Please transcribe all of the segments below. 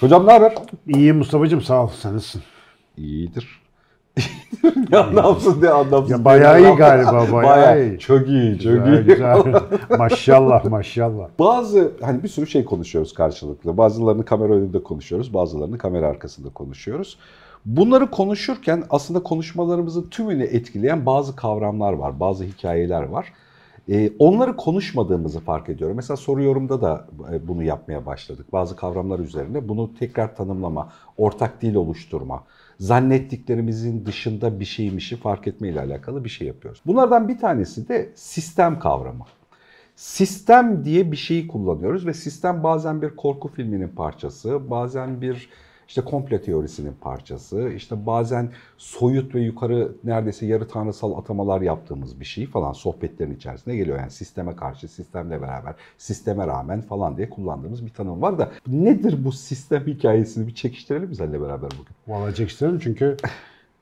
Hocam ne haber? İyi Mustafa'cığım sağ ol. Sen nasılsın? İyidir. ne anlamsız ne anlamsız. Ya bayağı iyi galiba, bayağı iyi. Çok iyi, çok Güzel, iyi. güzel. maşallah maşallah. Bazı hani bir sürü şey konuşuyoruz karşılıklı. Bazılarını kamera önünde konuşuyoruz, bazılarını kamera arkasında konuşuyoruz. Bunları konuşurken aslında konuşmalarımızın tümünü etkileyen bazı kavramlar var, bazı hikayeler var. Ee, onları konuşmadığımızı fark ediyorum. Mesela soru yorumda da e, bunu yapmaya başladık. Bazı kavramlar üzerine bunu tekrar tanımlama, ortak dil oluşturma, zannettiklerimizin dışında bir şeymişi fark etme ile alakalı bir şey yapıyoruz. Bunlardan bir tanesi de sistem kavramı. Sistem diye bir şeyi kullanıyoruz ve sistem bazen bir korku filminin parçası, bazen bir işte komple teorisinin parçası, işte bazen soyut ve yukarı neredeyse yarı tanrısal atamalar yaptığımız bir şey falan sohbetlerin içerisinde geliyor. Yani sisteme karşı, sistemle beraber, sisteme rağmen falan diye kullandığımız bir tanım var da nedir bu sistem hikayesini bir çekiştirelim seninle beraber bugün? Valla isterim çünkü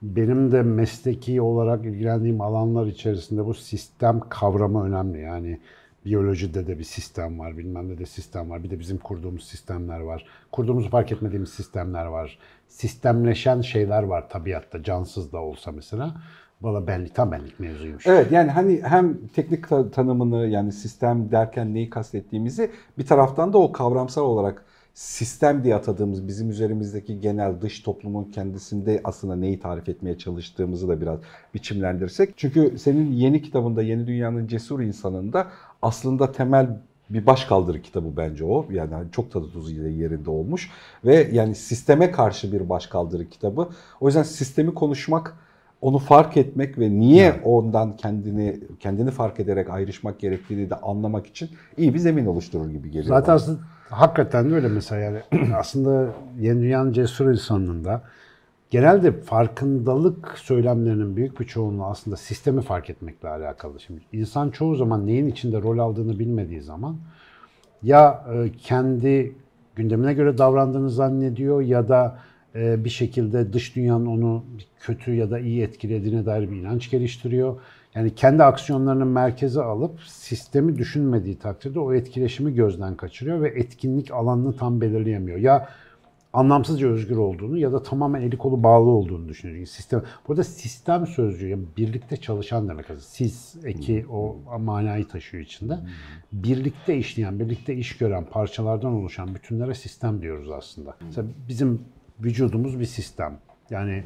benim de mesleki olarak ilgilendiğim alanlar içerisinde bu sistem kavramı önemli. Yani biyolojide de bir sistem var, bilmem ne de sistem var. Bir de bizim kurduğumuz sistemler var. Kurduğumuzu fark etmediğimiz sistemler var. Sistemleşen şeyler var tabiatta, cansız da olsa mesela. Valla benlik, tam benlik mevzuymuş. Evet yani hani hem teknik ta- tanımını yani sistem derken neyi kastettiğimizi bir taraftan da o kavramsal olarak sistem diye atadığımız bizim üzerimizdeki genel dış toplumun kendisinde aslında neyi tarif etmeye çalıştığımızı da biraz biçimlendirsek. Çünkü senin yeni kitabında Yeni Dünyanın Cesur İnsanı'nda aslında temel bir başkaldırı kitabı bence o. Yani çok tadı tuzu ile yerinde olmuş ve yani sisteme karşı bir başkaldırı kitabı. O yüzden sistemi konuşmak onu fark etmek ve niye ondan kendini kendini fark ederek ayrışmak gerektiğini de anlamak için iyi bir zemin oluşturur gibi geliyor. Zaten bana. Hakikaten de öyle mesela yani aslında yeni dünyanın cesur insanlığında genelde farkındalık söylemlerinin büyük bir çoğunluğu aslında sistemi fark etmekle alakalı. Şimdi insan çoğu zaman neyin içinde rol aldığını bilmediği zaman ya e, kendi gündemine göre davrandığını zannediyor ya da e, bir şekilde dış dünyanın onu kötü ya da iyi etkilediğine dair bir inanç geliştiriyor. Yani kendi aksiyonlarının merkeze alıp sistemi düşünmediği takdirde o etkileşimi gözden kaçırıyor ve etkinlik alanını tam belirleyemiyor. Ya anlamsızca özgür olduğunu ya da tamamen eli kolu bağlı olduğunu düşünüyor. Yani sistem, burada sistem sözcüğü yani birlikte çalışan demek aslında. Siz eki o manayı taşıyor içinde. Birlikte işleyen, birlikte iş gören parçalardan oluşan bütünlere sistem diyoruz aslında. Mesela bizim vücudumuz bir sistem. Yani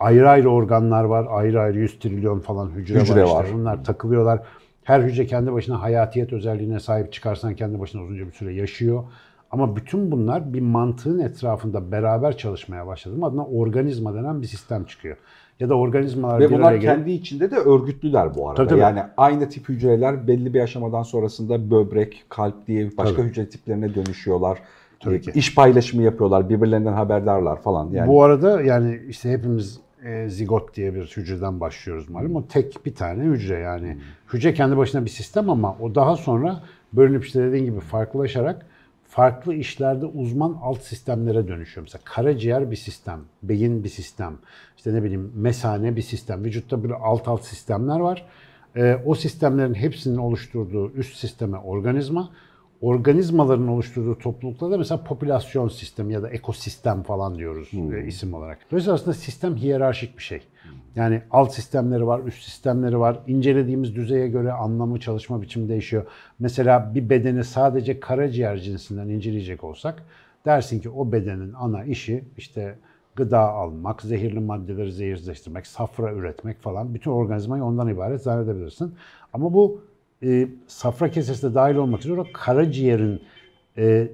ayrı ayrı organlar var, ayrı ayrı 100 trilyon falan hücre, Hücre var. işte. var. Bunlar takılıyorlar. Her hücre kendi başına hayatiyet özelliğine sahip çıkarsan kendi başına uzunca bir süre yaşıyor. Ama bütün bunlar bir mantığın etrafında beraber çalışmaya başladı adına organizma denen bir sistem çıkıyor. Ya da organizmalar Ve bir bunlar araya gelip- kendi içinde de örgütlüler bu arada. Tabii, tabii. Yani aynı tip hücreler belli bir aşamadan sonrasında böbrek, kalp diye başka Tabii. hücre tiplerine dönüşüyorlar. Tabii ki. İş paylaşımı yapıyorlar, birbirlerinden haberdarlar falan. Yani Bu arada yani işte hepimiz e, zigot diye bir hücreden başlıyoruz malum. O tek bir tane hücre yani. Hücre kendi başına bir sistem ama o daha sonra bölünüp işte dediğin gibi farklılaşarak farklı işlerde uzman alt sistemlere dönüşüyor. Mesela karaciğer bir sistem, beyin bir sistem, işte ne bileyim mesane bir sistem. Vücutta böyle alt alt sistemler var. E, o sistemlerin hepsinin oluşturduğu üst sisteme organizma, organizmaların oluşturduğu topluluklarda mesela popülasyon sistemi ya da ekosistem falan diyoruz e, isim olarak. Dolayısıyla aslında sistem hiyerarşik bir şey. Yani alt sistemleri var, üst sistemleri var. İncelediğimiz düzeye göre anlamı, çalışma biçimi değişiyor. Mesela bir bedeni sadece karaciğer cinsinden inceleyecek olsak dersin ki o bedenin ana işi işte gıda almak, zehirli maddeleri zehirleştirmek, safra üretmek falan bütün organizmayı ondan ibaret zannedebilirsin. Ama bu e, safra kesesi de dahil olmak üzere o karaciğerin e,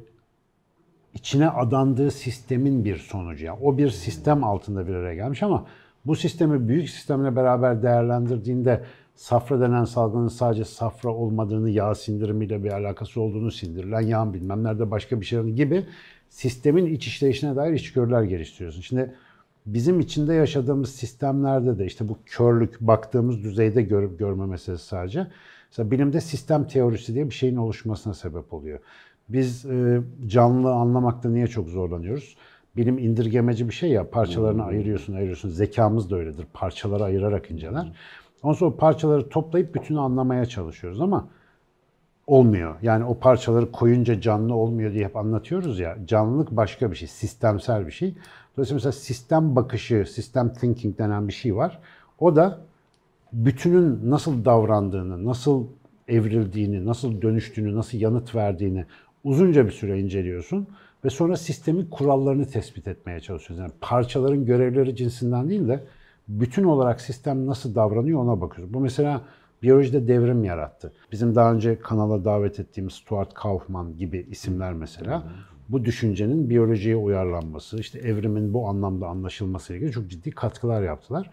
içine adandığı sistemin bir sonucu. Yani o bir sistem altında bir araya gelmiş ama bu sistemi büyük sistemle beraber değerlendirdiğinde safra denen salgının sadece safra olmadığını, yağ sindirimiyle bir alakası olduğunu, sindirilen yağın bilmem nerede başka bir şey gibi sistemin iç işleyişine dair içgörüler geliştiriyorsun. Şimdi bizim içinde yaşadığımız sistemlerde de işte bu körlük baktığımız düzeyde görüp görme meselesi sadece. Mesela bilimde sistem teorisi diye bir şeyin oluşmasına sebep oluyor. Biz e, canlı anlamakta niye çok zorlanıyoruz? Bilim indirgemeci bir şey ya, parçalarını ayırıyorsun, ayırıyorsun. Zekamız da öyledir, parçaları ayırarak inceler. Ondan sonra parçaları toplayıp bütünü anlamaya çalışıyoruz ama olmuyor. Yani o parçaları koyunca canlı olmuyor diye hep anlatıyoruz ya. Canlılık başka bir şey, sistemsel bir şey. Dolayısıyla mesela sistem bakışı, sistem thinking denen bir şey var. O da bütünün nasıl davrandığını, nasıl evrildiğini, nasıl dönüştüğünü, nasıl yanıt verdiğini uzunca bir süre inceliyorsun ve sonra sistemin kurallarını tespit etmeye çalışıyorsun. Yani parçaların görevleri cinsinden değil de bütün olarak sistem nasıl davranıyor ona bakıyoruz. Bu mesela biyolojide devrim yarattı. Bizim daha önce kanala davet ettiğimiz Stuart Kaufman gibi isimler mesela bu düşüncenin biyolojiye uyarlanması, işte evrimin bu anlamda anlaşılması ile ilgili çok ciddi katkılar yaptılar.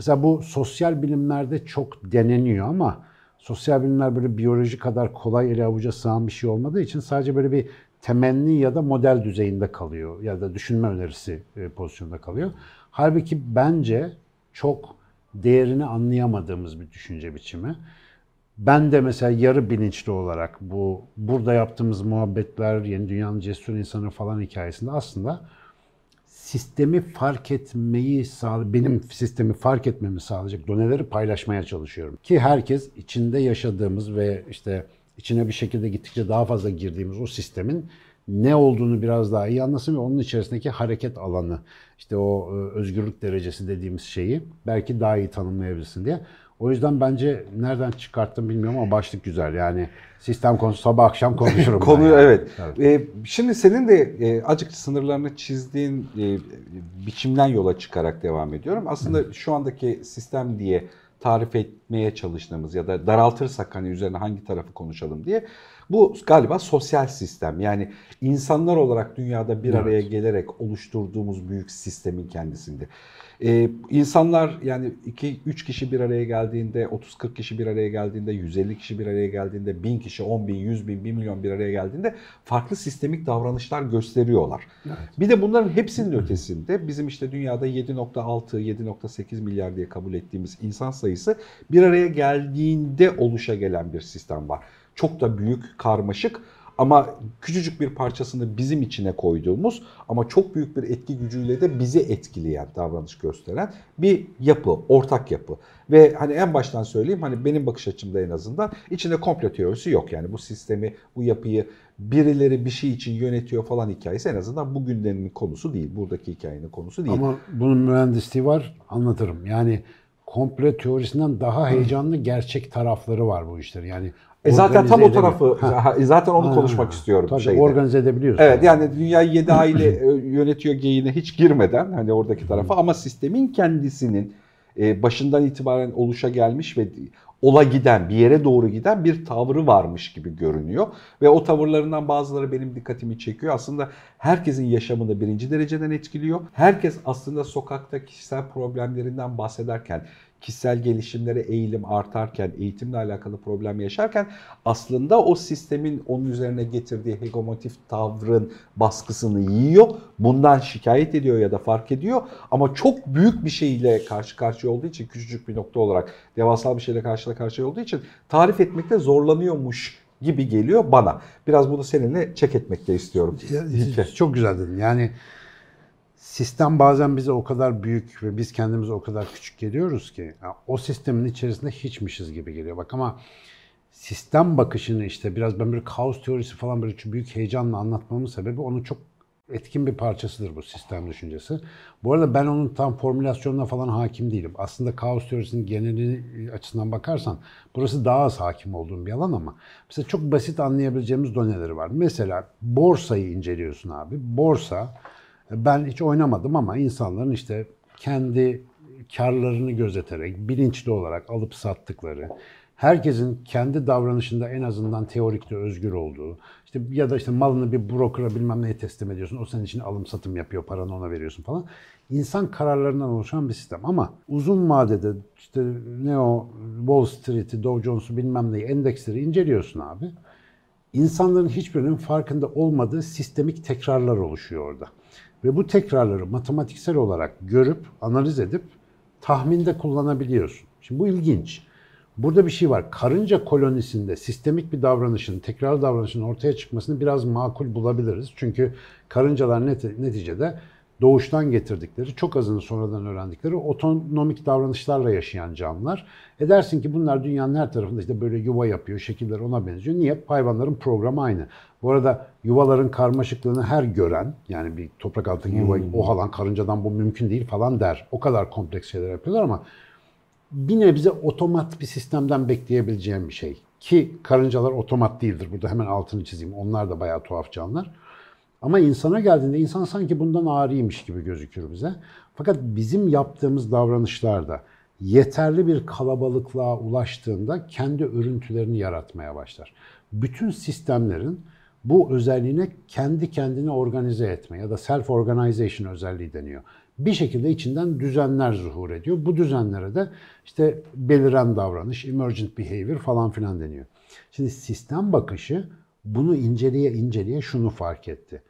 Mesela bu sosyal bilimlerde çok deneniyor ama sosyal bilimler böyle biyoloji kadar kolay ele avuca sığan bir şey olmadığı için sadece böyle bir temenni ya da model düzeyinde kalıyor ya da düşünme önerisi e, pozisyonda kalıyor. Halbuki bence çok değerini anlayamadığımız bir düşünce biçimi. Ben de mesela yarı bilinçli olarak bu burada yaptığımız muhabbetler, yeni dünyanın cesur insanı falan hikayesinde aslında sistemi fark etmeyi sağ benim sistemi fark etmemi sağlayacak doneleri paylaşmaya çalışıyorum. Ki herkes içinde yaşadığımız ve işte içine bir şekilde gittikçe daha fazla girdiğimiz o sistemin ne olduğunu biraz daha iyi anlasın ve onun içerisindeki hareket alanı, işte o e, özgürlük derecesi dediğimiz şeyi belki daha iyi tanımlayabilsin diye. O yüzden bence nereden çıkarttım bilmiyorum ama başlık güzel. Yani sistem konusu sabah akşam konuşurum. Konu yani. evet. evet. Ee, şimdi senin de e, acık sınırlarını çizdiğin e, biçimden yola çıkarak devam ediyorum. Aslında şu andaki sistem diye tarif etmeye çalıştığımız ya da daraltırsak hani üzerine hangi tarafı konuşalım diye bu galiba sosyal sistem. Yani insanlar olarak dünyada bir evet. araya gelerek oluşturduğumuz büyük sistemin kendisinde. Ee, insanlar yani 2-3 kişi bir araya geldiğinde, 30-40 kişi bir araya geldiğinde, 150 kişi bir araya geldiğinde, 1000 kişi, 10 bin, 100 bin, 1 milyon bir araya geldiğinde farklı sistemik davranışlar gösteriyorlar. Evet. Bir de bunların hepsinin ötesinde bizim işte dünyada 7.6, 7.8 milyar diye kabul ettiğimiz insan sayısı bir araya geldiğinde oluşa gelen bir sistem var. Çok da büyük, karmaşık ama küçücük bir parçasını bizim içine koyduğumuz ama çok büyük bir etki gücüyle de bizi etkileyen, davranış gösteren bir yapı, ortak yapı. Ve hani en baştan söyleyeyim hani benim bakış açımda en azından içinde komplo teorisi yok. Yani bu sistemi, bu yapıyı birileri bir şey için yönetiyor falan hikayesi en azından bugünlerin konusu değil. Buradaki hikayenin konusu değil. Ama bunun mühendisliği var anlatırım. Yani komplo teorisinden daha heyecanlı gerçek tarafları var bu işlerin. Yani e zaten tam o tarafı, ha. zaten onu ha, konuşmak istiyorum. Tabii şeyde. organize edebiliyorsun. Evet yani dünyayı yedi aile e, yönetiyor geyine hiç girmeden hani oradaki tarafa ama sistemin kendisinin e, başından itibaren oluşa gelmiş ve ola giden, bir yere doğru giden bir tavrı varmış gibi görünüyor. Ve o tavırlarından bazıları benim dikkatimi çekiyor. Aslında herkesin yaşamını birinci dereceden etkiliyor. Herkes aslında sokakta kişisel problemlerinden bahsederken kişisel gelişimlere eğilim artarken, eğitimle alakalı problem yaşarken aslında o sistemin onun üzerine getirdiği hegemotif tavrın baskısını yiyor. Bundan şikayet ediyor ya da fark ediyor. Ama çok büyük bir şeyle karşı karşıya olduğu için küçücük bir nokta olarak devasal bir şeyle karşı karşıya olduğu için tarif etmekte zorlanıyormuş gibi geliyor bana. Biraz bunu seninle çek etmek istiyorum. Ya, çok güzel dedin. Yani sistem bazen bize o kadar büyük ve biz kendimize o kadar küçük geliyoruz ki yani o sistemin içerisinde hiçmişiz gibi geliyor. Bak ama sistem bakışını işte biraz ben bir kaos teorisi falan böyle büyük heyecanla anlatmamın sebebi onun çok etkin bir parçasıdır bu sistem düşüncesi. Bu arada ben onun tam formülasyonuna falan hakim değilim. Aslında kaos teorisinin geneli açısından bakarsan burası daha az hakim olduğum bir alan ama mesela çok basit anlayabileceğimiz doneleri var. Mesela borsayı inceliyorsun abi. Borsa ben hiç oynamadım ama insanların işte kendi karlarını gözeterek, bilinçli olarak alıp sattıkları, herkesin kendi davranışında en azından teorikte özgür olduğu, işte ya da işte malını bir brokera bilmem neye teslim ediyorsun, o senin için alım satım yapıyor, paranı ona veriyorsun falan. İnsan kararlarından oluşan bir sistem ama uzun vadede işte ne o Wall Street'i, Dow Jones'u bilmem neyi, endeksleri inceliyorsun abi. İnsanların hiçbirinin farkında olmadığı sistemik tekrarlar oluşuyor orada. Ve bu tekrarları matematiksel olarak görüp, analiz edip tahminde kullanabiliyorsun. Şimdi bu ilginç. Burada bir şey var. Karınca kolonisinde sistemik bir davranışın, tekrar davranışın ortaya çıkmasını biraz makul bulabiliriz. Çünkü karıncalar net, neticede doğuştan getirdikleri, çok azını sonradan öğrendikleri otonomik davranışlarla yaşayan canlılar. Edersin ki bunlar dünyanın her tarafında işte böyle yuva yapıyor, şekiller ona benziyor. Niye? Hayvanların programı aynı. Bu arada yuvaların karmaşıklığını her gören, yani bir toprak altındaki yuvayı Hmm. o halan karıncadan bu mümkün değil falan der. O kadar kompleks şeyler yapıyorlar ama bir nebze otomat bir sistemden bekleyebileceğim bir şey. Ki karıncalar otomat değildir. Burada hemen altını çizeyim. Onlar da bayağı tuhaf canlılar. Ama insana geldiğinde insan sanki bundan ağrıymış gibi gözükür bize. Fakat bizim yaptığımız davranışlarda yeterli bir kalabalıklığa ulaştığında kendi örüntülerini yaratmaya başlar. Bütün sistemlerin bu özelliğine kendi kendini organize etme ya da self organization özelliği deniyor. Bir şekilde içinden düzenler zuhur ediyor. Bu düzenlere de işte beliren davranış, emergent behavior falan filan deniyor. Şimdi sistem bakışı bunu inceleye inceleye şunu fark etti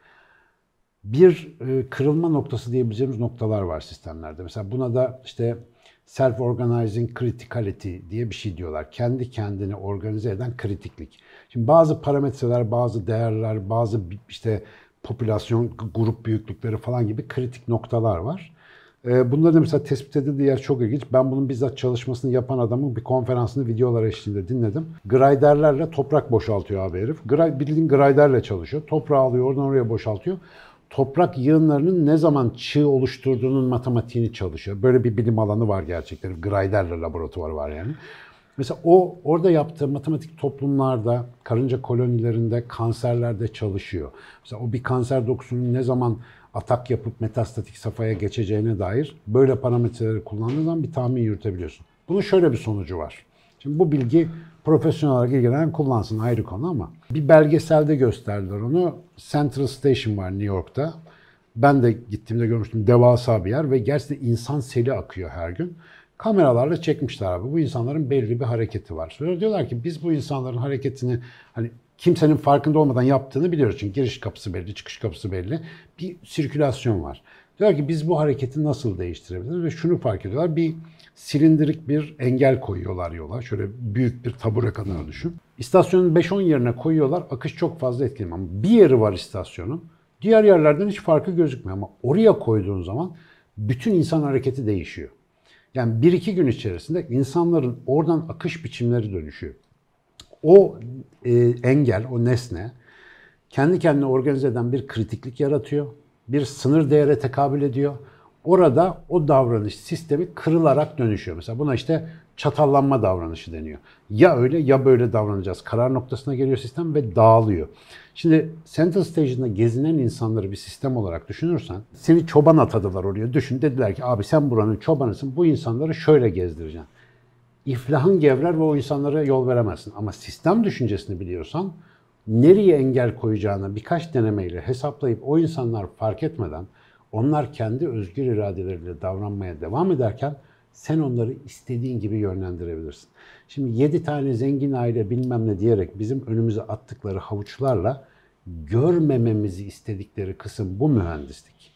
bir e, kırılma noktası diyebileceğimiz noktalar var sistemlerde. Mesela buna da işte self-organizing criticality diye bir şey diyorlar. Kendi kendini organize eden kritiklik. Şimdi bazı parametreler, bazı değerler, bazı işte popülasyon grup büyüklükleri falan gibi kritik noktalar var. E, Bunların da mesela tespit edildiği yer çok ilginç. Ben bunun bizzat çalışmasını yapan adamın bir konferansını videolar eşliğinde dinledim. Griderlerle toprak boşaltıyor abi herif. Bildiğin griderle çalışıyor. Toprağı alıyor oradan oraya boşaltıyor. Toprak yığınlarının ne zaman çığ oluşturduğunun matematiğini çalışıyor. Böyle bir bilim alanı var gerçekten. Griderle laboratuvarı var yani. Mesela o orada yaptığı matematik toplumlarda, karınca kolonilerinde, kanserlerde çalışıyor. Mesela o bir kanser dokusunun ne zaman atak yapıp metastatik safhaya geçeceğine dair böyle parametreleri kullandığın zaman bir tahmin yürütebiliyorsun. Bunun şöyle bir sonucu var. Şimdi bu bilgi profesyonel olarak ilgilenen kullansın ayrı konu ama bir belgeselde gösterdiler onu. Central Station var New York'ta. Ben de gittiğimde görmüştüm devasa bir yer ve gerçekten insan seli akıyor her gün. Kameralarla çekmişler abi. Bu insanların belli bir hareketi var. Sonra diyorlar ki biz bu insanların hareketini hani kimsenin farkında olmadan yaptığını biliyoruz. Çünkü giriş kapısı belli, çıkış kapısı belli. Bir sirkülasyon var. Diyorlar ki biz bu hareketi nasıl değiştirebiliriz? Ve şunu fark ediyorlar. Bir silindirik bir engel koyuyorlar yola. Şöyle büyük bir tabure kadar düşün. İstasyonun 5-10 yerine koyuyorlar. Akış çok fazla etkilemiyor. Ama bir yeri var istasyonun. Diğer yerlerden hiç farkı gözükmüyor. Ama oraya koyduğun zaman bütün insan hareketi değişiyor. Yani bir iki gün içerisinde insanların oradan akış biçimleri dönüşüyor. O e, engel, o nesne kendi kendine organize eden bir kritiklik yaratıyor. Bir sınır değere tekabül ediyor. Orada o davranış sistemi kırılarak dönüşüyor. Mesela buna işte çatallanma davranışı deniyor. Ya öyle ya böyle davranacağız. Karar noktasına geliyor sistem ve dağılıyor. Şimdi Central Station'da gezinen insanları bir sistem olarak düşünürsen seni çoban atadılar oraya. Düşün dediler ki abi sen buranın çobanısın bu insanları şöyle gezdireceksin. İflahın gevrer ve o insanlara yol veremezsin. Ama sistem düşüncesini biliyorsan nereye engel koyacağını birkaç denemeyle hesaplayıp o insanlar fark etmeden onlar kendi özgür iradeleriyle davranmaya devam ederken sen onları istediğin gibi yönlendirebilirsin. Şimdi 7 tane zengin aile bilmem ne diyerek bizim önümüze attıkları havuçlarla görmememizi istedikleri kısım bu mühendislik.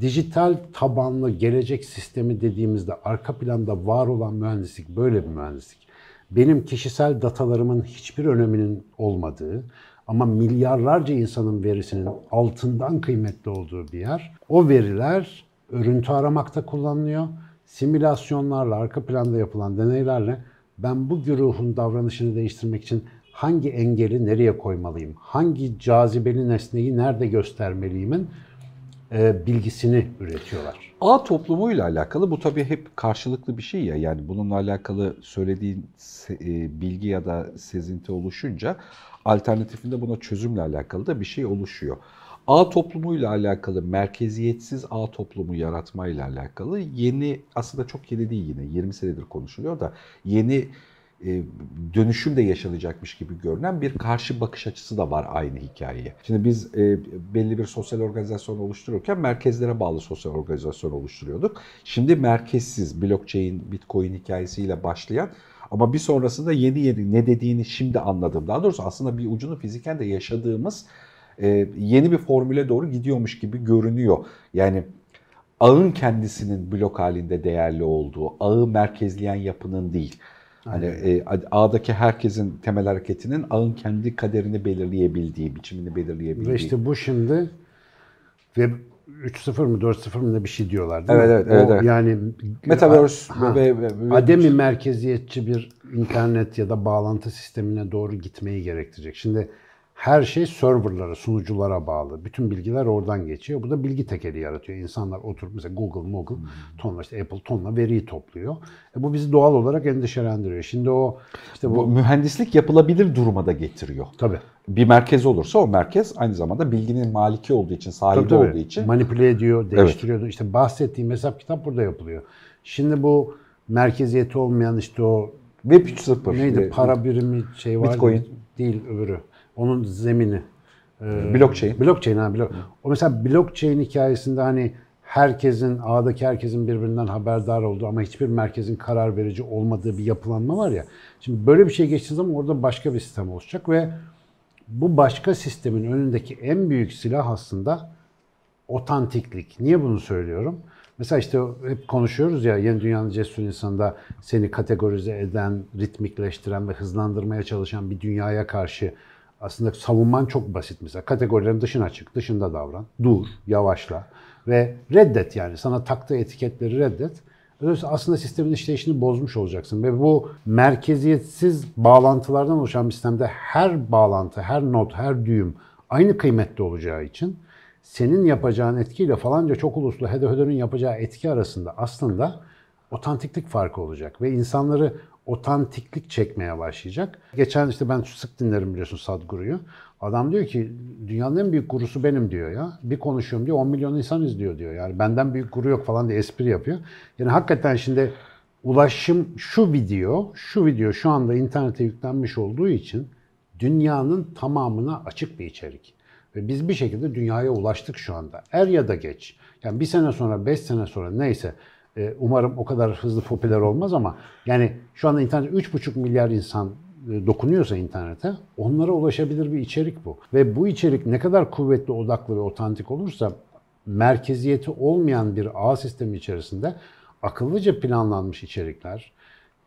Dijital tabanlı gelecek sistemi dediğimizde arka planda var olan mühendislik böyle bir mühendislik. Benim kişisel datalarımın hiçbir öneminin olmadığı ama milyarlarca insanın verisinin altından kıymetli olduğu bir yer. O veriler örüntü aramakta kullanılıyor. Simülasyonlarla, arka planda yapılan deneylerle ben bu güruhun davranışını değiştirmek için hangi engeli nereye koymalıyım, hangi cazibeli nesneyi nerede göstermeliyimin e, bilgisini üretiyorlar. Ağ toplumuyla alakalı bu tabii hep karşılıklı bir şey ya. Yani bununla alakalı söylediğin e, bilgi ya da sezinti oluşunca alternatifinde buna çözümle alakalı da bir şey oluşuyor. Ağ toplumuyla alakalı merkeziyetsiz ağ toplumu yaratmayla alakalı yeni aslında çok yeni değil yine 20 senedir konuşuluyor da yeni e, dönüşüm de yaşanacakmış gibi görünen bir karşı bakış açısı da var aynı hikayeye. Şimdi biz e, belli bir sosyal organizasyon oluştururken merkezlere bağlı sosyal organizasyon oluşturuyorduk. Şimdi merkezsiz blockchain, bitcoin hikayesiyle başlayan ama bir sonrasında yeni yeni ne dediğini şimdi anladım. Daha doğrusu aslında bir ucunu fiziken de yaşadığımız e, yeni bir formüle doğru gidiyormuş gibi görünüyor. Yani ağın kendisinin blok halinde değerli olduğu, ağı merkezleyen yapının değil. Hani e, ağdaki herkesin temel hareketinin ağın kendi kaderini belirleyebildiği, biçimini belirleyebildiği. Ve işte bu şimdi ve 3.0 mı 4.0 mı ne bir şey diyorlar değil Evet, mi? evet, evet, O evet. Yani Metaverse Ha. ve, ve, ve- ademi merkeziyetçi bir internet ya da bağlantı sistemine doğru gitmeyi gerektirecek. Şimdi her şey serverlara, sunuculara bağlı. Bütün bilgiler oradan geçiyor. Bu da bilgi tekeli yaratıyor. İnsanlar oturup mesela Google, Google, tonla işte Apple tonla veriyi topluyor. E bu bizi doğal olarak endişelendiriyor. Şimdi o işte bu, bu mühendislik yapılabilir duruma da getiriyor. tabii. Bir merkez olursa o merkez aynı zamanda bilginin maliki olduğu için, sahibi Tabii, tabii. olduğu için Manipüle ediyor, değiştiriyor. İşte bahsettiğim hesap kitap burada yapılıyor. Şimdi bu merkeziyeti olmayan işte o Web 3.0 neydi para birimi şey var. Bitcoin. Değil öbürü. Onun zemini. Ee, Blockchain. Blockchain ha. Block. O mesela blockchain hikayesinde hani herkesin, ağdaki herkesin birbirinden haberdar olduğu ama hiçbir merkezin karar verici olmadığı bir yapılanma var ya. Şimdi böyle bir şey geçtiği zaman orada başka bir sistem olacak ve bu başka sistemin önündeki en büyük silah aslında otantiklik. Niye bunu söylüyorum? Mesela işte hep konuşuyoruz ya yeni dünyanın cesur insanında seni kategorize eden, ritmikleştiren ve hızlandırmaya çalışan bir dünyaya karşı aslında savunman çok basit mesela. Kategorilerin dışına çık, dışında davran, dur, yavaşla ve reddet yani. Sana taktığı etiketleri reddet. Öyleyse aslında sistemin işleyişini bozmuş olacaksın. Ve bu merkeziyetsiz bağlantılardan oluşan bir sistemde her bağlantı, her not, her düğüm aynı kıymetli olacağı için senin yapacağın etkiyle falanca çok uluslu hedeflerin yapacağı etki arasında aslında otantiklik farkı olacak ve insanları otantiklik çekmeye başlayacak. Geçen işte ben sık dinlerim biliyorsun Sadhguru'yu. Adam diyor ki dünyanın en büyük gurusu benim diyor ya. Bir konuşuyorum diyor 10 milyon insan izliyor diyor. Yani benden büyük guru yok falan diye espri yapıyor. Yani hakikaten şimdi ulaşım şu video, şu video şu anda internete yüklenmiş olduğu için dünyanın tamamına açık bir içerik. Ve biz bir şekilde dünyaya ulaştık şu anda. Er ya da geç. Yani bir sene sonra, beş sene sonra neyse e, umarım o kadar hızlı popüler olmaz ama yani şu anda internet 3,5 milyar insan e, dokunuyorsa internete onlara ulaşabilir bir içerik bu. Ve bu içerik ne kadar kuvvetli, odaklı ve otantik olursa merkeziyeti olmayan bir ağ sistemi içerisinde akıllıca planlanmış içerikler,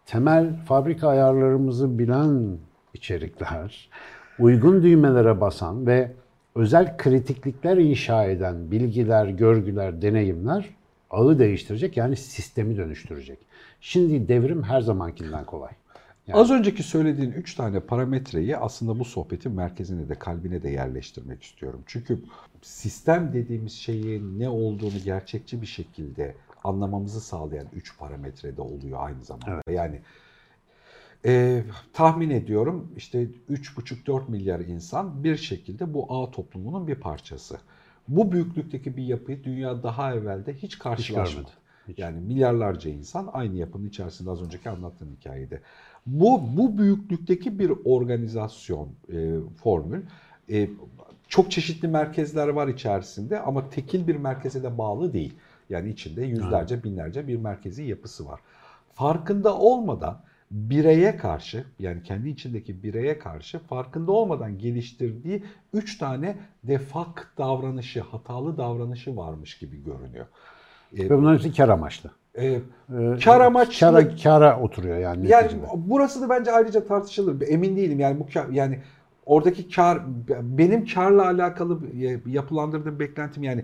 temel fabrika ayarlarımızı bilen içerikler, uygun düğmelere basan ve özel kritiklikler inşa eden bilgiler, görgüler, deneyimler ağı değiştirecek yani sistemi dönüştürecek. Şimdi devrim her zamankinden kolay. Yani- Az önceki söylediğin 3 tane parametreyi aslında bu sohbetin merkezine de kalbine de yerleştirmek istiyorum. Çünkü sistem dediğimiz şeyin ne olduğunu gerçekçi bir şekilde anlamamızı sağlayan 3 parametrede oluyor aynı zamanda. Yani e, tahmin ediyorum işte 3,5-4 milyar insan bir şekilde bu ağ toplumunun bir parçası. Bu büyüklükteki bir yapıyı dünya daha evvelde hiç karşılaşmadı. görmedi. Hiç. Yani milyarlarca insan aynı yapının içerisinde az önceki anlattığım hikayede. Bu bu büyüklükteki bir organizasyon e, formül. E, çok çeşitli merkezler var içerisinde ama tekil bir merkeze de bağlı değil. Yani içinde yüzlerce, binlerce bir merkezi yapısı var. Farkında olmadan bireye karşı yani kendi içindeki bireye karşı farkında olmadan geliştirdiği üç tane defak davranışı, hatalı davranışı varmış gibi görünüyor. Ve bunların hepsi kar amaçlı. Ee, Ee, Kar amaçlı- Kara, kara oturuyor yani. yani neticede. burası da bence ayrıca tartışılır. Emin değilim yani bu kar, yani oradaki kar benim karla alakalı yapılandırdığım beklentim yani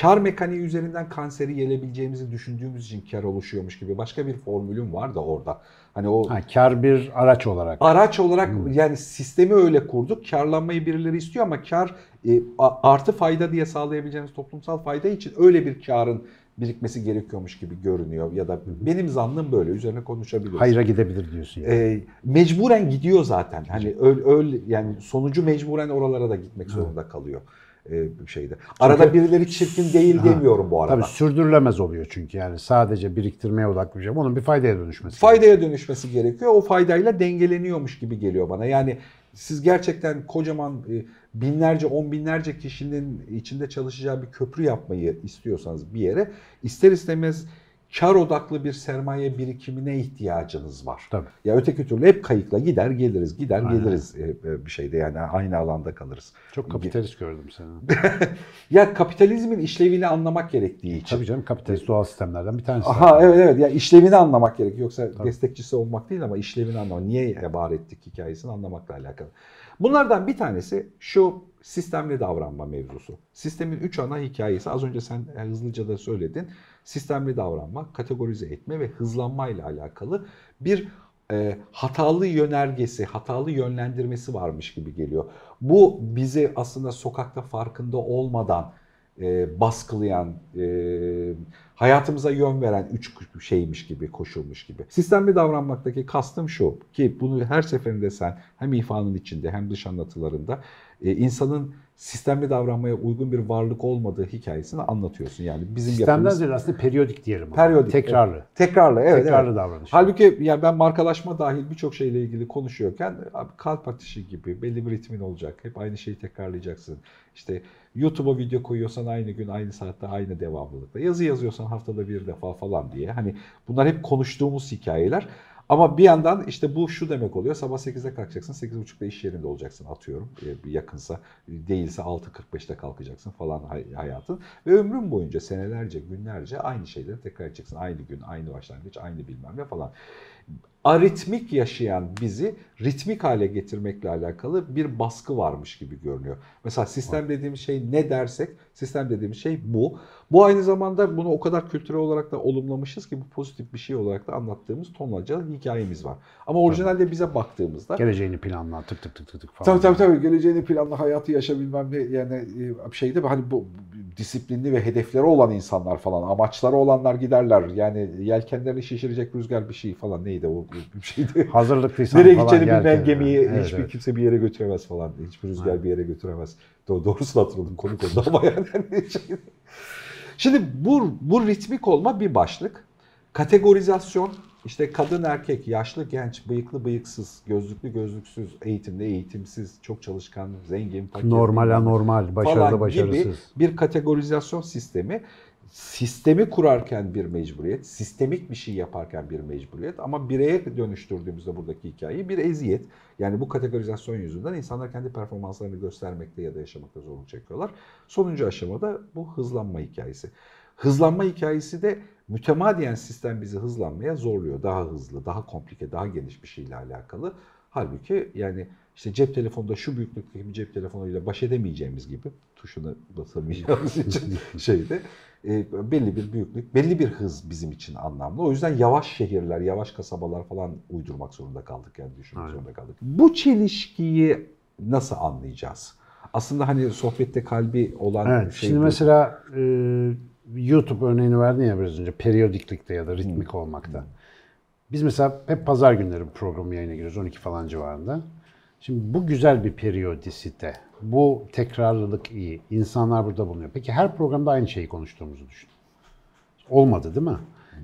kar mekaniği üzerinden kanseri yelebileceğimizi düşündüğümüz için kar oluşuyormuş gibi başka bir formülüm var da orada. Hani o Ha, kar bir araç olarak. araç olarak yani sistemi öyle kurduk. Karlanmayı birileri istiyor ama kar e, artı fayda diye sağlayabileceğimiz toplumsal fayda için öyle bir karın birikmesi gerekiyormuş gibi görünüyor ya da benim zannım böyle üzerine konuşabiliriz. Hayra gidebilir diyorsun. Yani. E, mecburen gidiyor zaten. Hani öyle öyle yani sonucu mecburen oralara da gitmek zorunda kalıyor şeyde. Arada birileri çirkin değil Ha. demiyorum bu arada. Tabii sürdürülemez oluyor çünkü yani sadece biriktirmeye odaklı bir şey. Onun bir faydaya dönüşmesi. faydaya dönüşmesi gerekiyor. O faydayla dengeleniyormuş gibi geliyor bana. Yani siz gerçekten kocaman e, binlerce, on binlerce kişinin içinde çalışacağı bir köprü yapmayı istiyorsanız bir yere ister istemez kar odaklı bir sermaye birikimine ihtiyacınız var. Tabii. Ya öteki türlü hep kayıkla gider geliriz, gider Aynen. geliriz e, e, bir şeyde yani aynı alanda kalırız. Çok kapitalist gördüm seni. Ya kapitalizmin işlevini anlamak gerektiği için. Tabii canım kapitalist doğal sistemlerden bir tanesi. Aha evet evet ya işlevini anlamak gerek. Yoksa destekçisi olmak değil ama işlevini anlamak. Niye var ettik hikayesini anlamakla alakalı. Bunlardan bir tanesi şu sistemli davranma mevzusu. Sistemin üç ana hikayesi az önce sen e, hızlıca da söyledin. Sistemli davranma, kategorize etme ve hızlanma ile alakalı bir e, hatalı yönergesi, hatalı yönlendirmesi varmış gibi geliyor. Bu bizi aslında sokakta farkında olmadan e, baskılayan, e, hayatımıza yön veren üç şeymiş gibi, koşulmuş gibi. Sistemli davranmaktaki kastım şu ki bunu her seferinde sen hem ifanın içinde hem dış anlatılarında e, insanın sistemli davranmaya uygun bir varlık olmadığı hikayesini anlatıyorsun. Yani bizim Sistemden yapımız aslında periyodik diyelim. Periyodik, Tekrarlı. tekrarlı. Evet, Tekrarlı evet. davranış. Halbuki yani ben markalaşma dahil birçok şeyle ilgili konuşuyorken abi kalp atışı gibi belli bir ritmin olacak. Hep aynı şeyi tekrarlayacaksın. İşte YouTube'a video koyuyorsan aynı gün, aynı saatte, aynı devamlılıkta. Yazı yazıyorsan haftada bir defa falan diye. Hani bunlar hep konuştuğumuz hikayeler. Ama bir yandan işte bu şu demek oluyor. Sabah 8'de kalkacaksın, 8.30'da iş yerinde olacaksın atıyorum. E, yakınsa değilse 6.45'te kalkacaksın falan hay- hayatın. Ve ömrün boyunca senelerce, günlerce aynı şeyleri tekrar edeceksin. Aynı gün, aynı başlangıç, aynı bilmem ne falan. Aritmik yaşayan bizi ritmik hale getirmekle alakalı bir baskı varmış gibi görünüyor. Mesela sistem dediğimiz şey ne dersek, sistem dediğimiz şey bu. Bu aynı zamanda bunu o kadar kültürel olarak da olumlamışız ki bu pozitif bir şey olarak da anlattığımız tonlarca hikayemiz var. Ama orijinalde bize baktığımızda Geleceğini planla tık tık tık tık tık falan. Tabii tabii tabii geleceğini planlı hayatı yaşa bilmem ne yani e, şeyde hani bu disiplinli ve hedefleri olan insanlar falan amaçları olanlar giderler yani yelkenlerini şişirecek rüzgar bir şey falan neydi o bir şeydi. Hazırlıklıysan Nereye gideceğini bilmeyen gemiyi Evet, hiçbir evet. kimse bir yere götüremez falan. Hiçbir rüzgar bir yere götüremez. Do- doğrusunu hatırladım konu konuda ama yani. şey- Şimdi bu, bu ritmik olma bir başlık. Kategorizasyon işte kadın erkek, yaşlı genç, bıyıklı bıyıksız, gözlüklü gözlüksüz, eğitimli eğitimsiz, çok çalışkan, zengin, fakir. Normal anormal, başarılı başarısız. gibi bir kategorizasyon sistemi sistemi kurarken bir mecburiyet, sistemik bir şey yaparken bir mecburiyet ama bireye dönüştürdüğümüzde buradaki hikayeyi bir eziyet. Yani bu kategorizasyon yüzünden insanlar kendi performanslarını göstermekte ya da yaşamakta zorluk çekiyorlar. Sonuncu aşamada bu hızlanma hikayesi. Hızlanma hikayesi de mütemadiyen sistem bizi hızlanmaya zorluyor. Daha hızlı, daha komplike, daha geniş bir şeyle alakalı. Halbuki yani işte cep telefonda şu büyüklükteki bir cep telefonuyla baş edemeyeceğimiz gibi tuşuna basamayacağımız için şeyde e, belli bir büyüklük, belli bir hız bizim için anlamlı. O yüzden yavaş şehirler, yavaş kasabalar falan uydurmak zorunda kaldık yani düşünmek Aynen. zorunda kaldık. Bu çelişkiyi nasıl anlayacağız? Aslında hani sohbette kalbi olan Evet, şey şimdi bu. mesela e, YouTube örneğini verdin ya biraz önce periyodiklikte ya da ritmik olmakta. Biz mesela hep pazar günleri bu programı yayına giriyoruz 12 falan civarında. Şimdi bu güzel bir periyodisite. Bu tekrarlılık iyi. İnsanlar burada bulunuyor. Peki her programda aynı şeyi konuştuğumuzu düşün. Olmadı değil mi?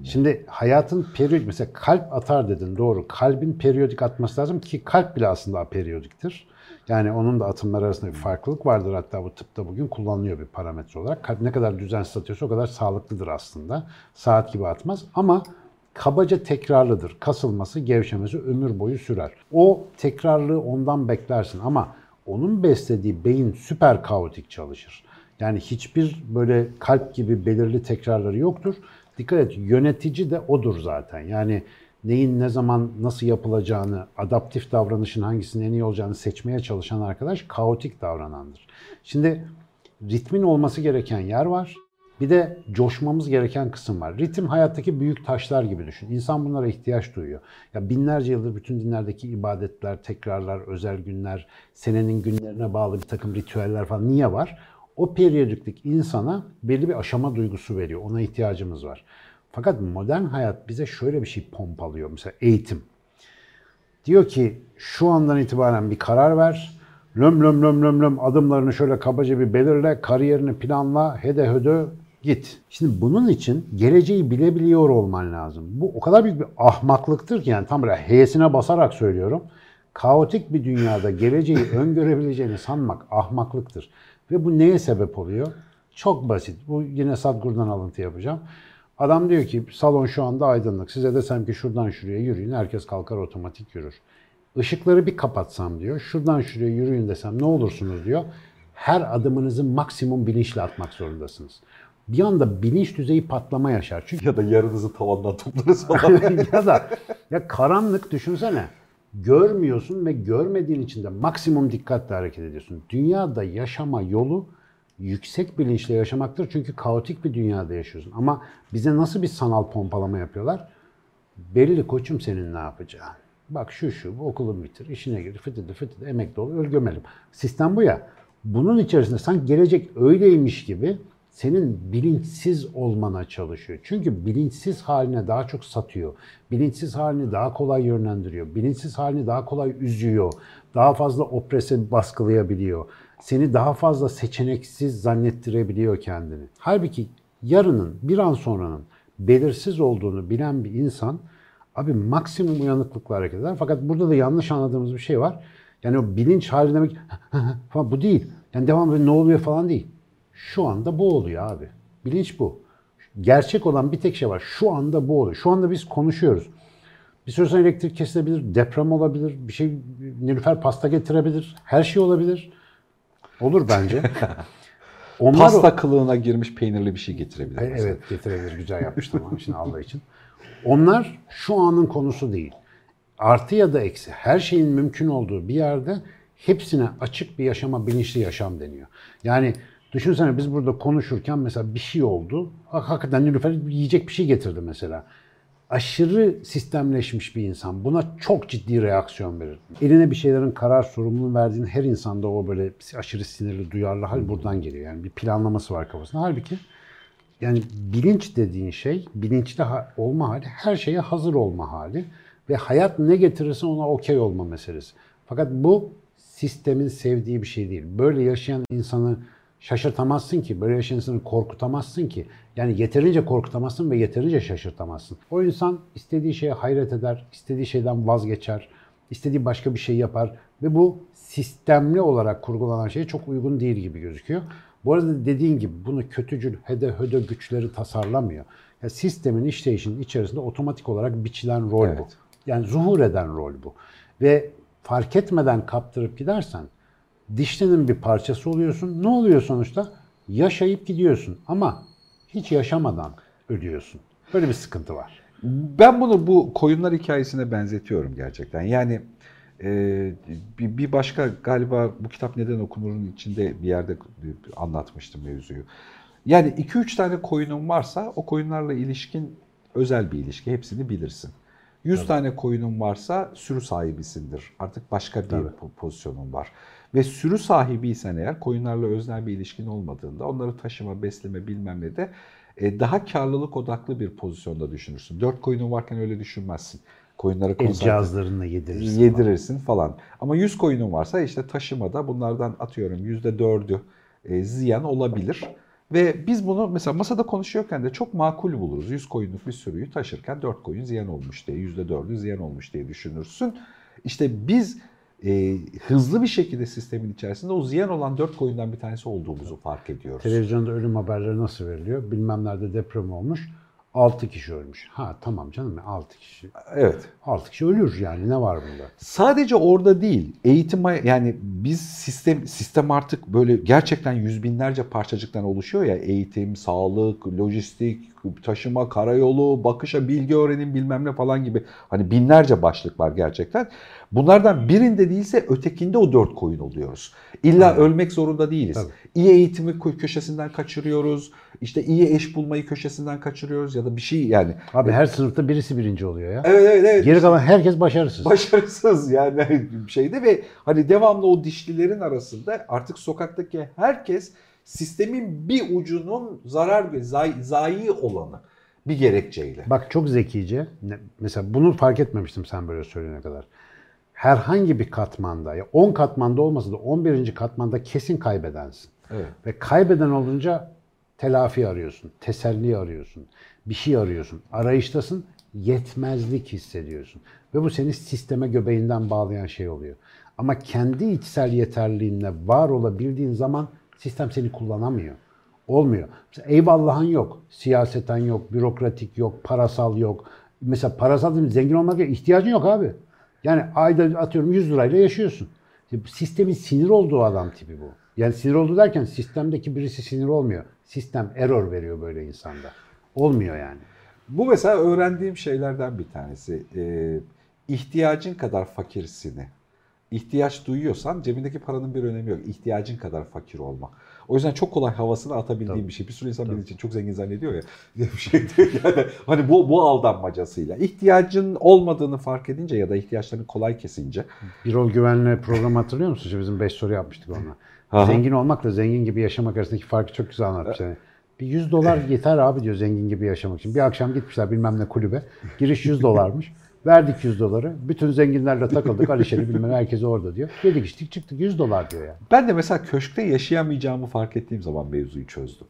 Şimdi hayatın periyodik mesela kalp atar dedin doğru. Kalbin periyodik atması lazım ki kalp bile aslında periyodiktir. Yani onun da atımlar arasında bir farklılık vardır. Hatta bu tıpta bugün kullanılıyor bir parametre olarak. Kalp ne kadar düzensiz atıyorsa o kadar sağlıklıdır aslında. Saat gibi atmaz ama kabaca tekrarlıdır. Kasılması, gevşemesi ömür boyu sürer. O tekrarlığı ondan beklersin ama onun beslediği beyin süper kaotik çalışır. Yani hiçbir böyle kalp gibi belirli tekrarları yoktur. Dikkat et yönetici de odur zaten. Yani neyin ne zaman nasıl yapılacağını, adaptif davranışın hangisinin en iyi olacağını seçmeye çalışan arkadaş kaotik davranandır. Şimdi ritmin olması gereken yer var. Bir de coşmamız gereken kısım var. Ritim hayattaki büyük taşlar gibi düşün. İnsan bunlara ihtiyaç duyuyor. Ya binlerce yıldır bütün dinlerdeki ibadetler, tekrarlar, özel günler, senenin günlerine bağlı bir takım ritüeller falan niye var? O periyodiklik insana belli bir aşama duygusu veriyor. Ona ihtiyacımız var. Fakat modern hayat bize şöyle bir şey pompalıyor. Mesela eğitim. Diyor ki şu andan itibaren bir karar ver. Löm löm löm löm löm adımlarını şöyle kabaca bir belirle, kariyerini planla, hede hödö git. Şimdi bunun için geleceği bilebiliyor olman lazım. Bu o kadar büyük bir ahmaklıktır ki yani tam böyle H'sine basarak söylüyorum. Kaotik bir dünyada geleceği öngörebileceğini sanmak ahmaklıktır. Ve bu neye sebep oluyor? Çok basit. Bu yine Sadhguru'dan alıntı yapacağım. Adam diyor ki salon şu anda aydınlık. Size desem ki şuradan şuraya yürüyün. Herkes kalkar otomatik yürür. Işıkları bir kapatsam diyor. Şuradan şuraya yürüyün desem ne olursunuz diyor. Her adımınızı maksimum bilinçle atmak zorundasınız. Bir anda bilinç düzeyi patlama yaşar. Çünkü Ya da yarınızı tavandan toplarız falan. ya da ya karanlık düşünsene. Görmüyorsun ve görmediğin için de maksimum dikkatle hareket ediyorsun. Dünyada yaşama yolu yüksek bilinçle yaşamaktır. Çünkü kaotik bir dünyada yaşıyorsun. Ama bize nasıl bir sanal pompalama yapıyorlar? Belli koçum senin ne yapacağın. Bak şu şu, bu okulun bitir, işine gir, fıtıdı fıtıdı, emekli ol, öl gömelim. Sistem bu ya. Bunun içerisinde sanki gelecek öyleymiş gibi senin bilinçsiz olmana çalışıyor. Çünkü bilinçsiz haline daha çok satıyor. Bilinçsiz halini daha kolay yönlendiriyor. Bilinçsiz halini daha kolay üzüyor. Daha fazla oprese baskılayabiliyor. Seni daha fazla seçeneksiz zannettirebiliyor kendini. Halbuki yarının, bir an sonranın belirsiz olduğunu bilen bir insan abi maksimum uyanıklıkla hareket eder. Fakat burada da yanlış anladığımız bir şey var. Yani o bilinç hali demek falan bu değil. Yani devamlı ne oluyor falan değil. Şu anda bu oluyor abi. Bilinç bu. Gerçek olan bir tek şey var. Şu anda bu oluyor. Şu anda biz konuşuyoruz. Bir süre sonra elektrik kesilebilir, deprem olabilir, bir şey Nilüfer pasta getirebilir, her şey olabilir. Olur bence. Onlar Pasta kılığına girmiş peynirli bir şey getirebilir. E, mesela. Evet getirebilir. Güzel yapmıştım ama şimdi Allah için. Onlar şu anın konusu değil. Artı ya da eksi her şeyin mümkün olduğu bir yerde hepsine açık bir yaşama bilinçli yaşam deniyor. Yani düşünsene biz burada konuşurken mesela bir şey oldu. Hak- Hakikaten Nilüfer yiyecek bir şey getirdi mesela. Aşırı sistemleşmiş bir insan buna çok ciddi reaksiyon verir. Eline bir şeylerin karar sorumluluğunu verdiğin her insanda o böyle aşırı sinirli, duyarlı hal buradan geliyor. Yani bir planlaması var kafasında. Halbuki yani bilinç dediğin şey, bilinçli olma hali, her şeye hazır olma hali ve hayat ne getirirse ona okey olma meselesi. Fakat bu sistemin sevdiği bir şey değil. Böyle yaşayan insanı şaşırtamazsın ki, böyle yaşayan insanı korkutamazsın ki. Yani yeterince korkutamazsın ve yeterince şaşırtamazsın. O insan istediği şeye hayret eder, istediği şeyden vazgeçer, istediği başka bir şey yapar ve bu sistemli olarak kurgulanan şeye çok uygun değil gibi gözüküyor. Bu arada dediğin gibi bunu kötücül, hede höde güçleri tasarlamıyor. Ya sistemin işleyişinin içerisinde otomatik olarak biçilen rol bu. Evet. Yani zuhur eden rol bu. Ve fark etmeden kaptırıp gidersen dişlinin bir parçası oluyorsun. Ne oluyor sonuçta? Yaşayıp gidiyorsun ama hiç yaşamadan ölüyorsun. Böyle bir sıkıntı var. Ben bunu bu koyunlar hikayesine benzetiyorum gerçekten. Yani e, bir, başka galiba bu kitap neden okunurun içinde bir yerde anlatmıştım mevzuyu. Yani 2-3 tane koyunun varsa o koyunlarla ilişkin özel bir ilişki. Hepsini bilirsin. 100 tane koyunun varsa sürü sahibisindir. Artık başka bir Tabii. po- pozisyonun var. Ve sürü sahibiysen eğer koyunlarla öznel bir ilişkin olmadığında onları taşıma, besleme bilmem ne de e, daha karlılık odaklı bir pozisyonda düşünürsün. Dört koyunun varken öyle düşünmezsin. Koyunlara El cihazlarını yedirirsin. yedirirsin falan. Ama 100 koyunun varsa işte taşımada bunlardan atıyorum %4'ü e, ziyan olabilir. Ve biz bunu mesela masada konuşuyorken de çok makul buluruz. 100 koyunluk bir sürüyü taşırken 4 koyun ziyan olmuş diye, %4'ü ziyan olmuş diye düşünürsün. İşte biz e, hızlı bir şekilde sistemin içerisinde o ziyan olan 4 koyundan bir tanesi olduğumuzu fark ediyoruz. Televizyonda ölüm haberleri nasıl veriliyor? Bilmem nerede deprem olmuş. 6 kişi ölmüş. Ha tamam canım 6 kişi. Evet. 6 kişi ölür yani ne var bunda? Sadece orada değil, eğitim yani biz sistem sistem artık böyle gerçekten yüz binlerce parçacıktan oluşuyor ya eğitim, sağlık, lojistik, taşıma, karayolu, bakışa, bilgi öğrenim bilmem ne falan gibi hani binlerce başlık var gerçekten. Bunlardan birinde değilse ötekinde o dört koyun oluyoruz. İlla Tabii. ölmek zorunda değiliz. Tabii. İyi eğitimi kö- köşesinden kaçırıyoruz. İşte iyi eş bulmayı köşesinden kaçırıyoruz ya da bir şey yani. Abi her sınıfta birisi birinci oluyor ya. Evet evet evet. Geri kalan herkes başarısız. başarısız yani bir şeydi ve hani devamlı o dişlilerin arasında artık sokaktaki herkes sistemin bir ucunun zarar ve zay, zayi olanı bir gerekçeyle. Bak çok zekice. Mesela bunu fark etmemiştim sen böyle söyleyene kadar. Herhangi bir katmanda ya 10 katmanda olmasa da 11. katmanda kesin kaybedensin. Evet. Ve kaybeden olunca telafi arıyorsun, teselli arıyorsun, bir şey arıyorsun. Arayıştasın, yetmezlik hissediyorsun. Ve bu seni sisteme göbeğinden bağlayan şey oluyor. Ama kendi içsel yeterliliğinle var olabildiğin zaman sistem seni kullanamıyor. Olmuyor. Mesela eyvallahın yok. Siyaseten yok, bürokratik yok, parasal yok. Mesela parasal değil zengin olmak yok. ihtiyacın yok abi. Yani ayda atıyorum 100 lirayla yaşıyorsun. Sistemin sinir olduğu adam tipi bu. Yani sinir oldu derken sistemdeki birisi sinir olmuyor. Sistem error veriyor böyle insanda. Olmuyor yani. Bu mesela öğrendiğim şeylerden bir tanesi. Ee, ihtiyacın kadar fakirsini. İhtiyaç duyuyorsan cebindeki paranın bir önemi yok. İhtiyacın kadar fakir olma. O yüzden çok kolay havasını atabildiğim Tabii. bir şey. Bir sürü insan Tabii. benim için çok zengin zannediyor ya. Bir şey diyor yani hani bu bu aldanmacasıyla. İhtiyacın olmadığını fark edince ya da ihtiyaçlarını kolay kesince. Birol Güven'le program hatırlıyor musun? İşte bizim 5 soru yapmıştık onunla. Aha. Zengin olmakla zengin gibi yaşamak arasındaki farkı çok güzel anlatmış. Yani bir 100 dolar yeter abi diyor zengin gibi yaşamak için. Bir akşam gitmişler bilmem ne kulübe. Giriş 100 dolarmış. Verdik 100 doları. Bütün zenginlerle takıldık. Alişer'i bilmem herkes orada diyor. Yedik içtik çıktık 100 dolar diyor yani. Ben de mesela köşkte yaşayamayacağımı fark ettiğim zaman mevzuyu çözdüm.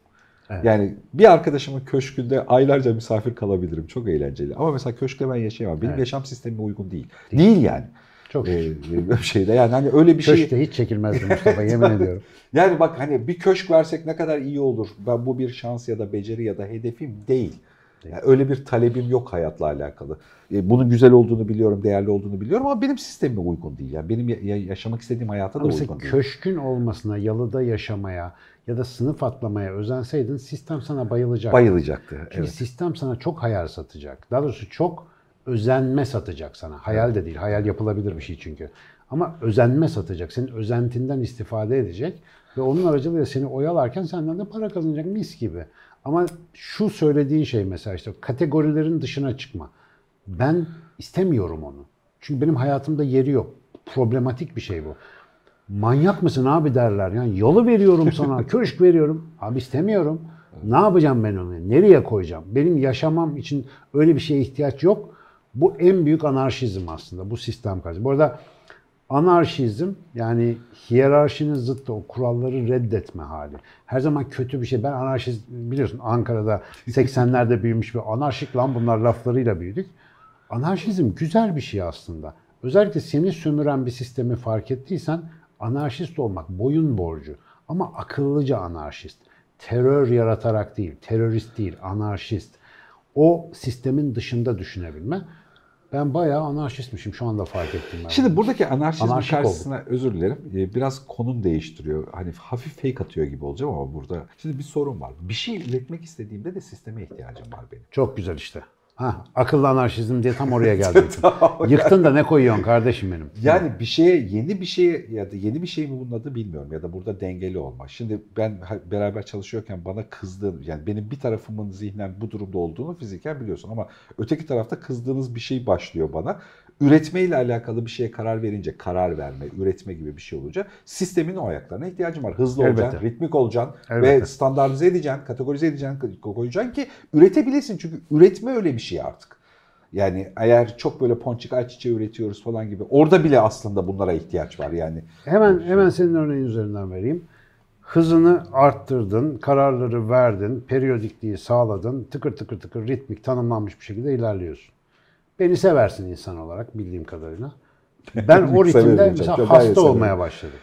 Evet. Yani bir arkadaşımın köşkünde aylarca misafir kalabilirim. Çok eğlenceli. Ama mesela köşkte ben yaşayamam. Benim Evet. yaşam sistemime uygun değil. Değil, yani. Çok Ee, şeyde yani hani öyle bir şey. Köşkte hiç çekilmezdi Mustafa yemin ediyorum. Yani bak hani bir köşk versek ne kadar iyi olur. Ben bu bir şans ya da beceri ya da hedefim değil. Yani öyle bir talebim yok hayatla alakalı. E, bunun güzel olduğunu biliyorum, değerli olduğunu biliyorum ama benim sistemime uygun değil. Yani benim ya- ya- yaşamak istediğim hayata da Ama uygun değil. köşkün olmasına, yalıda yaşamaya ya da sınıf atlamaya özenseydin sistem sana bayılacak. Bayılacaktı. Çünkü Evet. sistem sana çok hayal satacak. Daha doğrusu çok özenme satacak sana. Hayal de değil. Hayal yapılabilir bir şey çünkü. Ama özenme satacak. Senin özentinden istifade edecek ve onun aracılığıyla seni oyalarken senden de para kazanacak mis gibi. Ama şu söylediğin şey mesela işte kategorilerin dışına çıkma. Ben istemiyorum onu. Çünkü benim hayatımda yeri yok. Problematik bir şey bu. Manyak mısın abi derler. Yani yolu veriyorum sana, köşk veriyorum. Abi istemiyorum. Ne yapacağım ben onu? Nereye koyacağım? Benim yaşamam için öyle bir şeye ihtiyaç yok. Bu en büyük anarşizm aslında bu sistem karşı. Bu arada anarşizm yani hiyerarşinin zıttı o kuralları reddetme hali. Her zaman kötü bir şey. Ben anarşist biliyorsun Ankara'da 80'lerde büyümüş bir anarşik lan bunlar laflarıyla büyüdük. Anarşizm güzel bir şey aslında. Özellikle seni sömüren bir sistemi fark ettiysen anarşist olmak boyun borcu. Ama akıllıca anarşist. Terör yaratarak değil, terörist değil, anarşist. O sistemin dışında düşünebilme. Ben bayağı anarşistmişim şu anda fark ettim ben. Şimdi buradaki anarşizmin Anarşik karşısına özür dilerim. e, Biraz konum değiştiriyor. Hani hafif fake atıyor gibi olacağım ama burada şimdi bir sorun var. Bir şey üretmek istediğimde de sisteme ihtiyacım var benim. Çok güzel işte. Ha, akıllı anarşizm diye tam oraya geldim. Yıktın da ne koyuyorsun kardeşim benim? Yani bir şeye yeni bir şeye ya da yeni bir şey mi bunun adı bilmiyorum ya da burada dengeli olmak. Şimdi ben beraber çalışıyorken bana kızdığın yani benim bir tarafımın zihnen bu durumda olduğunu fiziken biliyorsun ama öteki tarafta kızdığınız bir şey başlıyor bana. Üretmeyle alakalı bir şeye karar verince karar verme, üretme gibi bir şey olunca sistemin o ayaklarına ihtiyacım var. Hızlı Elbette. olacaksın, ritmik olacaksın Elbette. ve standartize edeceksin, kategorize edeceksin, koyacaksın ki üretebilesin. Çünkü üretme öyle bir şey artık. Yani eğer çok böyle ponçik ayçiçeği üretiyoruz falan gibi orada bile aslında bunlara ihtiyaç var yani. Hemen hemen senin örneğin üzerinden vereyim. Hızını arttırdın, kararları verdin, periyodikliği sağladın, tıkır tıkır tıkır ritmik tanımlanmış bir şekilde ilerliyorsun. Beni seversin insan olarak bildiğim kadarıyla. Ben o ritimde mesela hasta severim. olmaya başladım.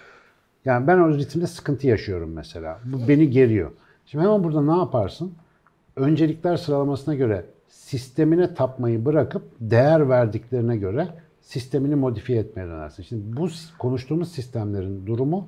Yani ben o ritimde sıkıntı yaşıyorum mesela. Bu beni geriyor. Şimdi hemen burada ne yaparsın? Öncelikler sıralamasına göre sistemine tapmayı bırakıp değer verdiklerine göre sistemini modifiye etmeye dönersin. Şimdi bu konuştuğumuz sistemlerin durumu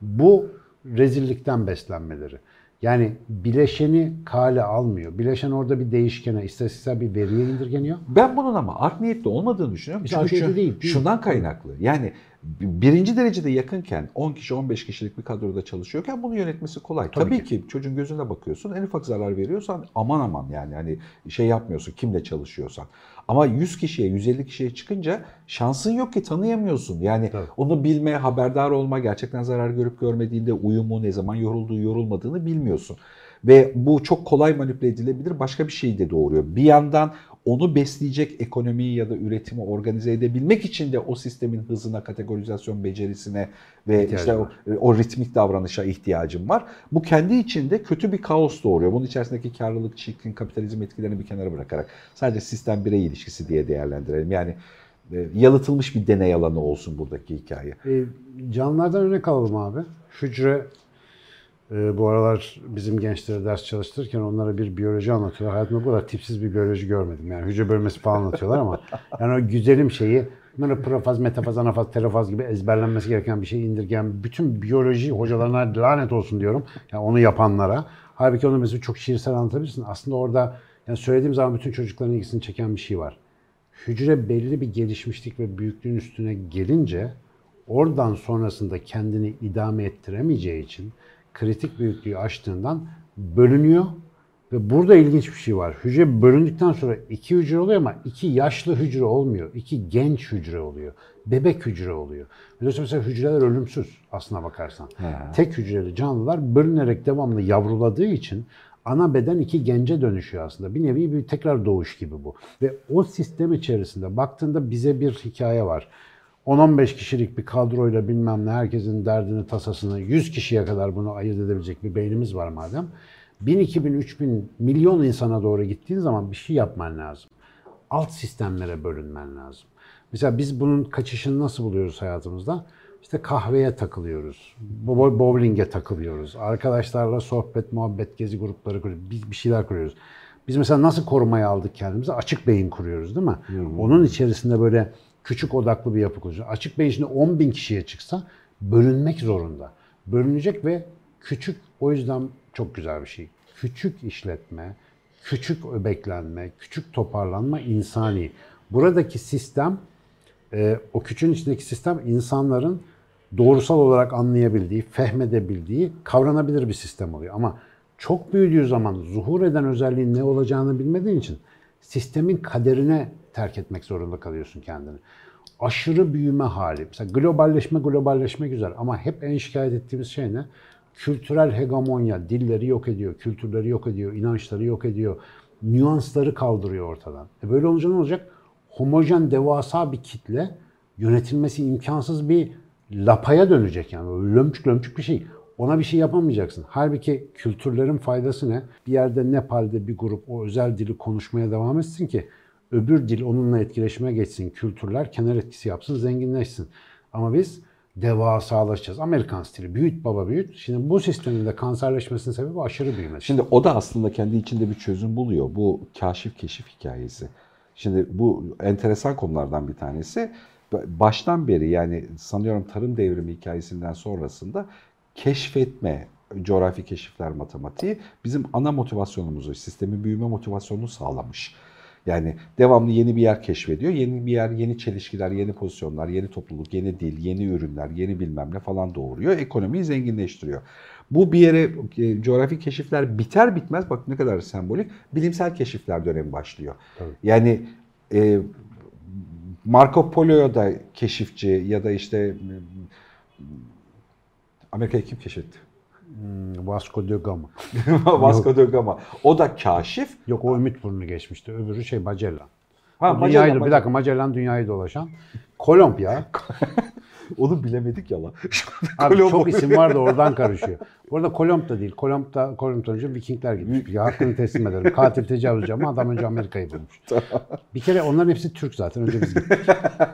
bu rezillikten beslenmeleri. Yani bileşeni kale almıyor. Bileşen orada bir değişkene, istatistiksel bir veriye indirgeniyor. Ben bunun ama art niyetli olmadığını düşünüyorum. Hiç Çünkü art niyetli değil, değil. şundan kaynaklı. Yani birinci derecede yakınken 10 kişi 15 kişilik bir kadroda çalışıyorken bunu yönetmesi kolay. Tabii Tabii, ki. çocuğun gözüne bakıyorsun. En ufak zarar veriyorsan aman aman yani hani şey yapmıyorsun kimle çalışıyorsan. Ama 100 kişiye 150 kişiye çıkınca şansın yok ki tanıyamıyorsun. Yani Tabii. onu bilme, haberdar olma, gerçekten zarar görüp görmediğinde uyumu, ne zaman yorulduğu, yorulmadığını bilmiyorsun. Ve bu çok kolay manipüle edilebilir başka bir şey de doğuruyor. Bir yandan onu besleyecek ekonomiyi ya da üretimi organize edebilmek için de o sistemin hızına, kategorizasyon becerisine ve İhtiyacı işte o, var. o ritmik davranışa ihtiyacım var. Bu kendi içinde kötü bir kaos doğuruyor. Bunun içerisindeki karlılık, çirkin kapitalizm etkilerini bir kenara bırakarak sadece sistem birey ilişkisi diye değerlendirelim. Yani e, yalıtılmış bir deney alanı olsun buradaki hikaye. E, canlılardan örnek alalım abi. Hücre Ee, bu aralar bizim gençlere ders çalıştırırken onlara bir biyoloji anlatıyorlar. Hayatımda bu kadar tipsiz bir biyoloji görmedim. Yani hücre bölmesi falan anlatıyorlar ama yani o güzelim şeyi böyle profaz, metafaz, anafaz, telofaz gibi ezberlenmesi gereken bir şey indirgen bütün biyoloji hocalarına lanet olsun diyorum. Yani onu yapanlara. Halbuki onu mesela çok şiirsel anlatabilirsin. Aslında orada yani söylediğim zaman bütün çocukların ilgisini çeken bir şey var. Hücre belli bir gelişmişlik ve büyüklüğün üstüne gelince oradan sonrasında kendini idame ettiremeyeceği için kritik büyüklüğü aştığından bölünüyor ve burada ilginç bir şey var. Hücre bölündükten sonra iki hücre oluyor ama iki yaşlı hücre olmuyor. iki genç hücre oluyor. Bebek hücre oluyor. Dolayısıyla mesela hücreler ölümsüz aslına bakarsan. Tek hücreli canlılar bölünerek devamlı yavruladığı için ana beden iki gence dönüşüyor aslında. Bir nevi bir tekrar doğuş gibi bu. Ve o sistem içerisinde baktığında bize bir hikaye var. 10-15 kişilik bir kadroyla bilmem ne herkesin derdini, tasasını 100 kişiye kadar bunu ayırt edebilecek bir beynimiz var madem. 1000, 2000, 3000 milyon insana doğru gittiğin zaman bir şey yapman lazım. Alt sistemlere bölünmen lazım. Mesela biz bunun kaçışını nasıl buluyoruz hayatımızda? İşte kahveye takılıyoruz, bo- bowling'e takılıyoruz, arkadaşlarla sohbet, muhabbet, gezi grupları kuruyoruz, biz bir şeyler kuruyoruz. Biz mesela nasıl korumaya aldık kendimizi? Açık beyin kuruyoruz değil mi? Onun içerisinde böyle küçük odaklı bir yapı kuruyoruz. Açık beyin şimdi 10 bin kişiye çıksa bölünmek zorunda. Bölünecek ve küçük o yüzden çok güzel bir şey. Küçük işletme, küçük öbeklenme, küçük toparlanma insani. Buradaki sistem, e, o küçüğün içindeki sistem insanların doğrusal olarak anlayabildiği, fehmedebildiği, kavranabilir bir sistem oluyor. Ama çok büyüdüğü zaman zuhur eden özelliğin ne olacağını bilmediğin için sistemin kaderine terk etmek zorunda kalıyorsun kendini. Aşırı büyüme hali. Mesela globalleşme globalleşme güzel ama hep en şikayet ettiğimiz şey ne? Kültürel hegemonya dilleri yok ediyor, kültürleri yok ediyor, inançları yok ediyor. Nüansları kaldırıyor ortadan. E böyle olunca ne olacak? Homojen devasa bir kitle yönetilmesi imkansız bir lapaya dönecek yani. Böyle lömçük lömçük bir şey. Ona bir şey yapamayacaksın. Halbuki kültürlerin faydası ne? Bir yerde Nepal'de bir grup o özel dili konuşmaya devam etsin ki öbür dil onunla etkileşime geçsin. Kültürler kenar etkisi yapsın, zenginleşsin. Ama biz devasalaşacağız. Amerikan stili. Büyüt baba büyüt. Şimdi bu sistemin de kanserleşmesinin sebebi aşırı büyümesi. Şimdi o da aslında kendi içinde bir çözüm buluyor. Bu kaşif keşif hikayesi. Şimdi bu enteresan konulardan bir tanesi. Baştan beri yani sanıyorum tarım devrimi hikayesinden sonrasında keşfetme, coğrafi keşifler matematiği bizim ana motivasyonumuzu, sistemin büyüme motivasyonunu sağlamış. Yani devamlı yeni bir yer keşfediyor. Yeni bir yer, yeni çelişkiler, yeni pozisyonlar, yeni topluluk, yeni dil, yeni ürünler, yeni bilmem ne falan doğuruyor. Ekonomiyi zenginleştiriyor. Bu bir yere e, coğrafi keşifler biter bitmez bak ne kadar sembolik bilimsel keşifler dönemi başlıyor. Tabii. Yani e, Marco Polo'ya da keşifçi ya da işte Amerika'yı kim keşfetti? Hmm, Vasco da Gama. Vasco da Gama. O da kaşif. Yok o Ümit Burnu geçmişti. Öbürü şey Magellan. Ha, O Magellan, dünyayı, bir Magellan. dakika Magellan dünyayı dolaşan. Kolomb ya. Onu bilemedik ya lan. Abi çok isim var da oradan karışıyor. Bu arada Kolomb da değil. Kolomb da Kolomb'dan önce Vikingler gitmiş. Ya hakkını teslim ederim. Katil tecavüzcü ama adam önce Amerika'yı bulmuş. Bir kere onların hepsi Türk zaten. Önce biz gittik.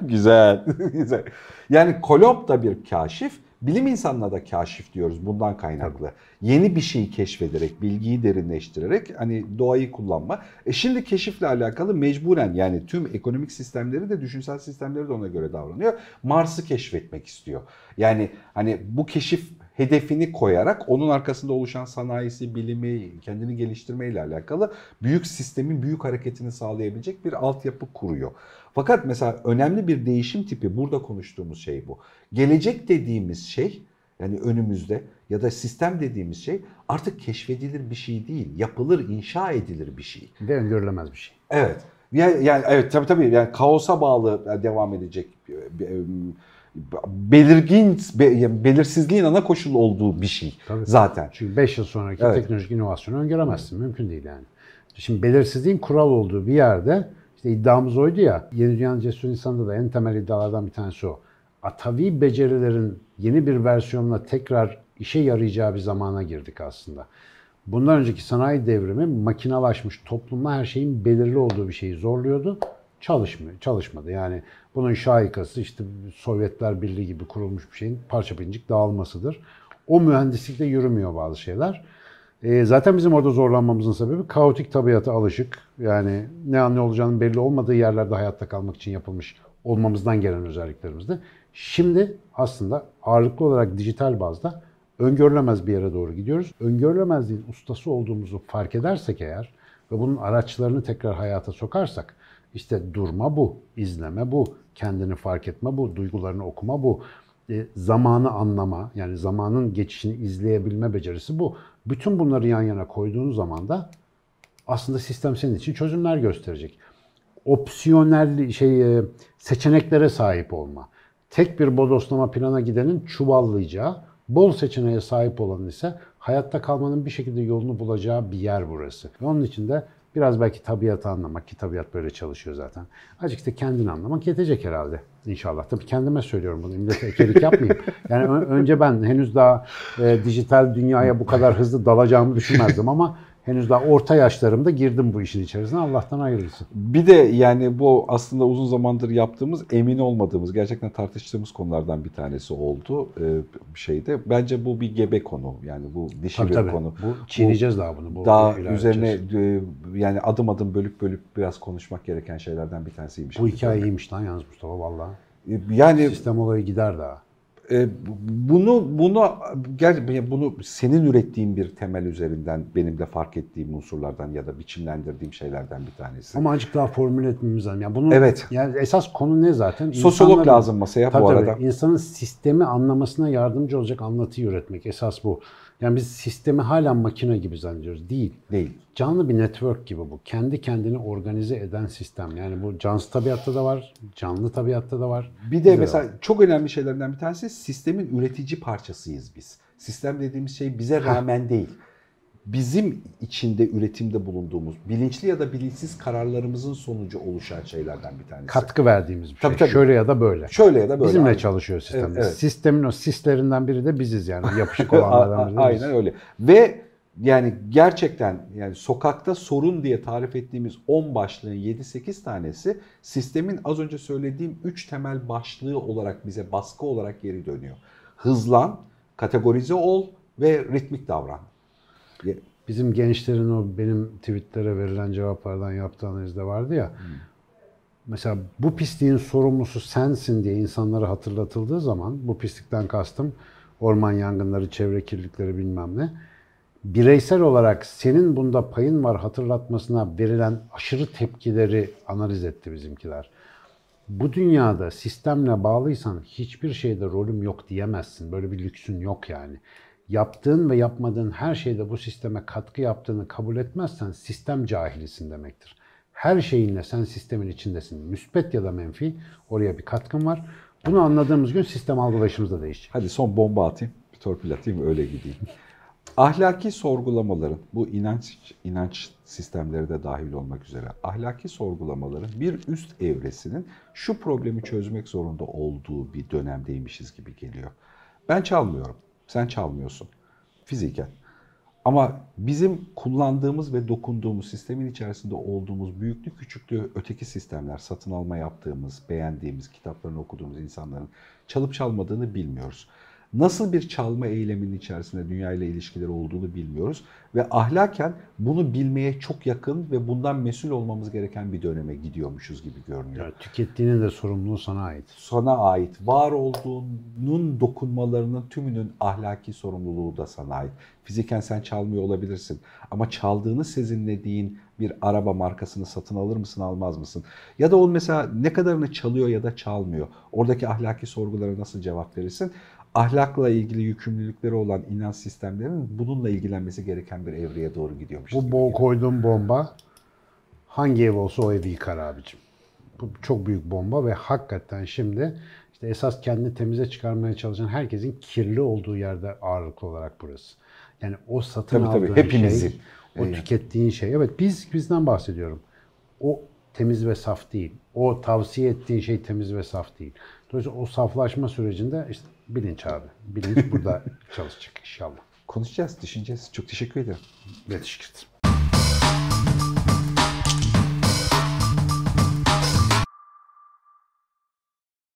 Güzel. Güzel. Yani Kolomb da bir kaşif. Bilim insanına da kaşif diyoruz bundan kaynaklı. Yeni bir şeyi keşfederek, bilgiyi derinleştirerek hani doğayı kullanma. E şimdi keşifle alakalı mecburen yani tüm ekonomik sistemleri de düşünsel sistemleri de ona göre davranıyor. Mars'ı keşfetmek istiyor. Yani hani bu keşif hedefini koyarak onun arkasında oluşan sanayisi, bilimi, kendini geliştirmeyle alakalı büyük sistemin büyük hareketini sağlayabilecek bir altyapı kuruyor. Fakat mesela önemli bir değişim tipi burada konuştuğumuz şey bu. Gelecek dediğimiz şey yani önümüzde ya da sistem dediğimiz şey artık keşfedilir bir şey değil. Yapılır, inşa edilir bir şey. Ve öngörülemez bir şey. Evet. Yani, yani evet tabii tabii yani kaosa bağlı devam edecek belirgin be- yani belirsizliğin ana koşulu olduğu bir şey Tabii. zaten. Çünkü 5 yıl sonraki Evet. teknolojik inovasyonu öngöremezsin. Mümkün değil yani. Şimdi belirsizliğin kural olduğu bir yerde işte iddiamız oydu ya. Yeni Dünyanın Cesur İnsanı'nda da en temel iddialardan bir tanesi o. Atavi becerilerin yeni bir versiyonla tekrar işe yarayacağı bir zamana girdik aslında. Bundan önceki sanayi devrimi makinalaşmış toplumda her şeyin belirli olduğu bir şeyi zorluyordu. Çalışmıyor, çalışmadı. Yani bunun şahikası işte Sovyetler Birliği gibi kurulmuş bir şeyin parça pincik dağılmasıdır. O mühendislikte yürümüyor bazı şeyler. E, zaten bizim orada zorlanmamızın sebebi kaotik tabiata alışık. Yani ne an ne olacağının belli olmadığı yerlerde hayatta kalmak için yapılmış olmamızdan gelen özelliklerimizdi. Şimdi aslında ağırlıklı olarak dijital bazda öngörülemez bir yere doğru gidiyoruz. Öngörülemezliğin ustası olduğumuzu fark edersek eğer ve bunun araçlarını tekrar hayata sokarsak işte durma bu, izleme bu, kendini fark etme bu, duygularını okuma bu, e, zamanı anlama yani zamanın geçişini izleyebilme becerisi bu. Bütün bunları yan yana koyduğun zaman da aslında sistem senin için çözümler gösterecek. Opsiyonel şey e, seçeneklere sahip olma. Tek bir bodoslama plana gidenin çuvallayacağı, bol seçeneğe sahip olanın ise hayatta kalmanın bir şekilde yolunu bulacağı bir yer burası. Onun için de biraz belki tabiatı anlamak ki tabiat böyle çalışıyor zaten. Azıcık da kendini anlamak yetecek herhalde inşallah. Tabii kendime söylüyorum bunu. Millete ekelik yapmayayım. Yani önce ben henüz daha e, dijital dünyaya bu kadar hızlı dalacağımı düşünmezdim ama henüz daha orta yaşlarımda girdim bu işin içerisine. Allah'tan hayırlısı. Bir de yani bu aslında uzun zamandır yaptığımız, emin olmadığımız, gerçekten tartıştığımız konulardan bir tanesi oldu e, şeyde. Bence bu bir gebe konu. Yani bu dişi Tabii bir tabii. konu. Bu çiğneyeceğiz daha bunu. Bu Daha üzerine e, yani adım adım bölüp bölüp biraz konuşmak gereken şeylerden bir tanesiymiş. Bu hikaye iyiymiş lan yalnız Mustafa vallahi. E, Yani Sistem olayı gider daha. E, bunu bunu gel bunu senin ürettiğin bir temel üzerinden benim de fark ettiğim unsurlardan ya da biçimlendirdiğim şeylerden bir tanesi. Ama azıcık daha formüle etmemiz lazım. Yani bunu, Evet. Yani esas konu ne zaten? Sosyolog İnsanların- lazım masaya Tabii bu tabii. arada. İnsanın sistemi anlamasına yardımcı olacak anlatıyı üretmek. Esas bu. Yani biz sistemi hala makine gibi zannediyoruz. Değil. Değil. Canlı bir network gibi bu. Kendi kendini organize eden sistem. Yani bu cansız tabiatta da var, canlı tabiatta da var. Bir de Bizde mesela var. çok önemli şeylerden bir tanesi sistemin üretici parçasıyız biz. Sistem dediğimiz şey bize rağmen değil. Bizim içinde üretimde bulunduğumuz bilinçli ya da bilinçsiz kararlarımızın sonucu oluşan şeylerden bir tanesi. katkı verdiğimiz bir Tabii, şey. tabii. Şöyle ya da böyle. Şöyle ya da böyle. Bizimle Aynen. çalışıyor sistem. Evet, evet. Sistemin o sislerinden biri de biziz yani. Yapışık olanlardan biri de Aynen öyle. Ve yani gerçekten yani sokakta sorun diye tarif ettiğimiz 10 başlığın 7-8 tanesi sistemin az önce söylediğim 3 temel başlığı olarak bize baskı olarak geri dönüyor. Hızlan, kategorize ol ve ritmik davran. Bizim gençlerin o benim tweetlere verilen cevaplardan yaptığı analizde vardı ya. Mesela bu pisliğin sorumlusu sensin diye insanlara hatırlatıldığı zaman bu pislikten kastım orman yangınları, çevre kirlilikleri bilmem ne. Bireysel olarak senin bunda payın var hatırlatmasına verilen aşırı tepkileri analiz etti bizimkiler. Bu dünyada sistemle bağlıysan hiçbir şeyde rolüm yok diyemezsin. Böyle bir lüksün yok yani. Yaptığın ve yapmadığın her şeyde bu sisteme katkı yaptığını kabul etmezsen sistem cahilisin demektir. Her şeyinle sen sistemin içindesin. Müspet ya da menfi oraya bir katkın var. Bunu anladığımız gün sistem algılayışımız da değişecek. Hadi son bomba atayım, bir torpil atayım öyle gideyim. Ahlaki sorgulamaların, bu inanç inanç sistemleri de dahil olmak üzere ahlaki sorgulamaların bir üst evresinin şu problemi çözmek zorunda olduğu bir dönemdeymişiz gibi geliyor. Ben çalmıyorum, sen çalmıyorsun fiziken. Ama bizim kullandığımız ve dokunduğumuz sistemin içerisinde olduğumuz büyüklü küçüklü öteki sistemler, satın alma yaptığımız, beğendiğimiz, kitaplarını okuduğumuz insanların çalıp çalmadığını bilmiyoruz. Nasıl bir çalma eyleminin içerisinde dünya ile ilişkileri olduğunu bilmiyoruz ve ahlaken bunu bilmeye çok yakın ve bundan mesul olmamız gereken bir döneme gidiyormuşuz gibi görünüyor Yani tükettiğinin de sorumluluğu sana ait. sana ait. Var olduğunun dokunmalarının tümünün ahlaki sorumluluğu da sana ait. Fiziken sen çalmıyor olabilirsin ama çaldığını sezinlediğin bir araba markasını satın alır mısın almaz mısın? Ya da onun mesela ne kadarını çalıyor ya da çalmıyor. Oradaki ahlaki sorgulara nasıl cevap verirsin? Ahlakla ilgili yükümlülükleri olan inanç sistemlerinin bununla ilgilenmesi gereken bir evreye doğru gidiyormuş. Bu bo koyduğum bomba hangi ev olsa o evi yıkar abicim. Bu çok büyük bomba ve hakikaten şimdi işte esas kendini temize çıkarmaya çalışan herkesin kirli olduğu yerde ağırlıklı olarak burası. Yani o satın Tabii, tabii. aldığın Hepimizin. şey, o Evet. tükettiğin şey. Evet biz bizden bahsediyorum. O temiz ve saf değil. O tavsiye ettiğin şey temiz ve saf değil. Dolayısıyla o saflaşma sürecinde işte bilinç abi. Bilinç burada çalışacak inşallah. Konuşacağız, düşüneceğiz. Çok teşekkür ederim. Yetişkin.